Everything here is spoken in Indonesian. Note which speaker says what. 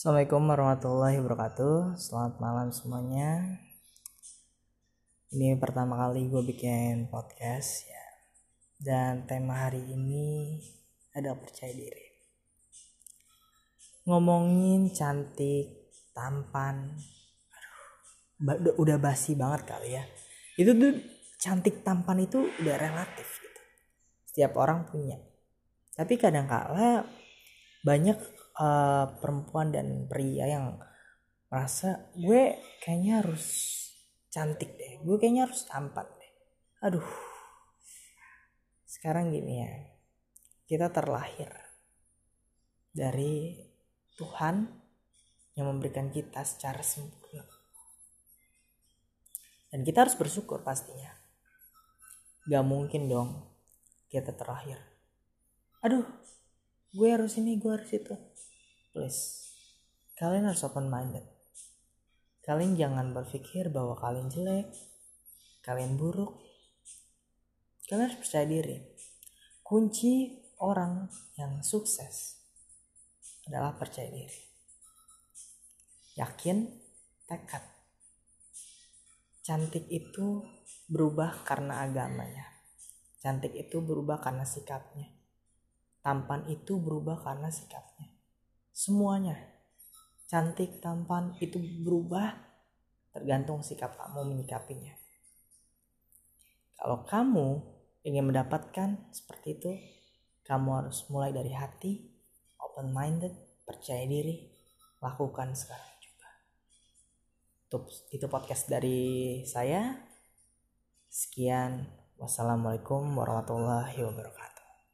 Speaker 1: Assalamualaikum warahmatullahi wabarakatuh. Selamat malam semuanya. Ini pertama kali gue bikin podcast ya. Dan tema hari ini ada percaya diri. Ngomongin cantik, tampan udah basi banget kali ya. Itu tuh cantik tampan itu udah relatif gitu. Setiap orang punya. Tapi kadang kala banyak uh, perempuan dan pria yang merasa gue kayaknya harus cantik deh gue kayaknya harus tampan deh. Aduh. Sekarang gini ya kita terlahir dari Tuhan yang memberikan kita secara sempurna. Dan kita harus bersyukur pastinya. Gak mungkin dong kita terlahir. Aduh gue harus ini gue harus itu please kalian harus open minded kalian jangan berpikir bahwa kalian jelek kalian buruk. Kalian harus percaya diri. Kunci orang yang sukses adalah percaya diri. Yakin tekad. Cantik itu berubah karena agamanya. Cantik itu berubah karena sikapnya. Tampan itu berubah karena sikapnya semuanya. Cantik tampan itu berubah tergantung sikap kamu menyikapinya. Kalau kamu ingin mendapatkan seperti itu kamu harus mulai dari hati open minded percaya diri lakukan sekarang juga. Itu, itu podcast dari saya. Sekian. Wassalamualaikum warahmatullahi wabarakatuh